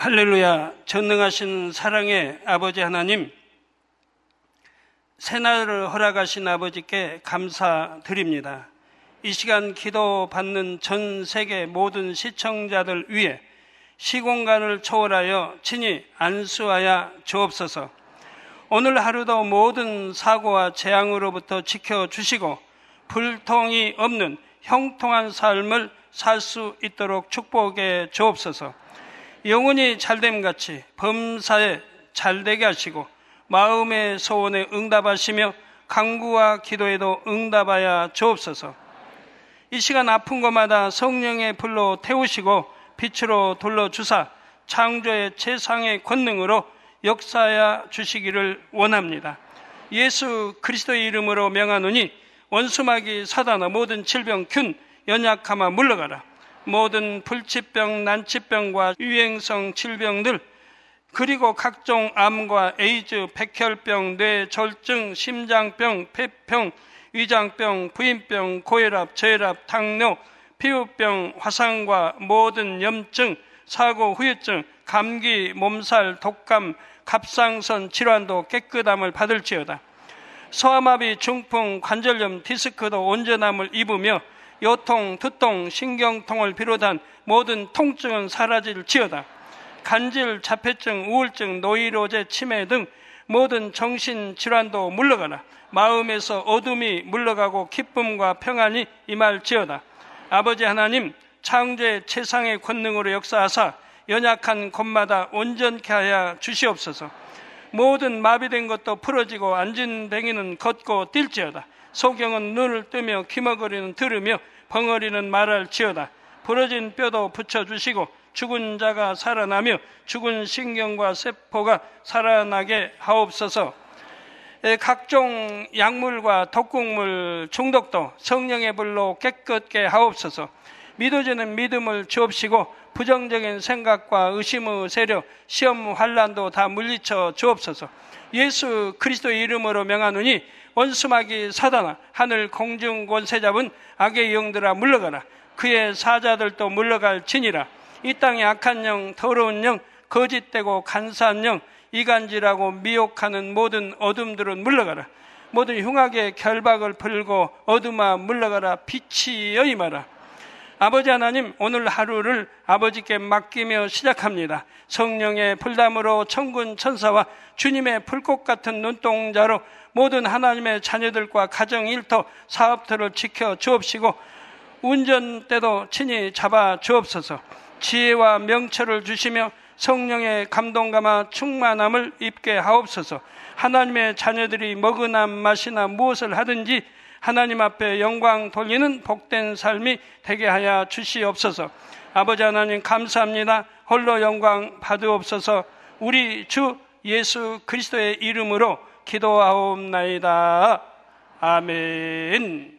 할렐루야, 전능하신 사랑의 아버지 하나님, 새날을 허락하신 아버지께 감사드립니다. 이 시간 기도 받는 전 세계 모든 시청자들 위해 시공간을 초월하여 친히 안수하여 주옵소서. 오늘 하루도 모든 사고와 재앙으로부터 지켜주시고 불통이 없는 형통한 삶을 살 수 있도록 축복해 주옵소서. 영혼이 잘됨 같이 범사에 잘되게 하시고 마음의 소원에 응답하시며 강구와 기도에도 응답하여 주옵소서. 이 시간 아픈 것마다 성령의 불로 태우시고 빛으로 돌려주사 창조의 최상의 권능으로 역사하여 주시기를 원합니다. 예수 그리스도의 이름으로 명하노니 원수마귀 사단아 모든 질병 균 연약하마 물러가라. 모든 불치병, 난치병과 유행성 질병들 그리고 각종 암과 에이즈, 백혈병, 뇌졸증, 심장병, 폐병, 위장병, 부인병, 고혈압, 저혈압, 당뇨, 피부병, 화상과 모든 염증, 사고, 후유증, 감기, 몸살, 독감, 갑상선 질환도 깨끗함을 받을지어다. 소아마비, 중풍, 관절염, 디스크도 온전함을 입으며 요통, 두통, 신경통을 비롯한 모든 통증은 사라질지어다. 간질, 자폐증, 우울증, 노이로제, 치매 등 모든 정신 질환도 물러가라. 마음에서 어둠이 물러가고 기쁨과 평안이 임할지어다. 아버지 하나님, 창조의 최상의 권능으로 역사하사 연약한 곳마다 온전케 하여 주시옵소서. 모든 마비된 것도 풀어지고 앉은 댕이는 걷고 뛸지어다. 소경은 눈을 뜨며 귀머거리는 들으며 벙어리는 말할지어다. 부러진 뼈도 붙여주시고 죽은 자가 살아나며 죽은 신경과 세포가 살아나게 하옵소서. 각종 약물과 독국물 중독도 성령의 불로 깨끗게 하옵소서. 믿어지는 믿음을 주옵시고 부정적인 생각과 의심의 세력, 시험 환란도 다 물리쳐 주옵소서. 예수 그리스도의 이름으로 명하노니 원수마귀 사단아 하늘 공중 권세 잡은 악의 영들아 물러가라. 그의 사자들도 물러갈 지니라. 이 땅의 악한 영, 더러운 영, 거짓되고 간사한 영, 이간질하고 미혹하는 모든 어둠들은 물러가라. 모든 흉악의 결박을 풀고 어둠아 물러가라. 빛이 여임하라. 아버지 하나님, 오늘 하루를 아버지께 맡기며 시작합니다. 성령의 불담으로 천군 천사와 주님의 불꽃 같은 눈동자로 모든 하나님의 자녀들과 가정 일터, 사업터를 지켜 주옵시고 운전대도 친히 잡아 주옵소서. 지혜와 명철을 주시며 성령의 감동감화 충만함을 입게 하옵소서. 하나님의 자녀들이 먹으나 마시나 무엇을 하든지 하나님 앞에 영광 돌리는 복된 삶이 되게 하여 주시옵소서. 아버지 하나님 감사합니다. 홀로 영광 받으옵소서. 우리 주 예수 그리스도의 이름으로 기도하옵나이다. 아멘.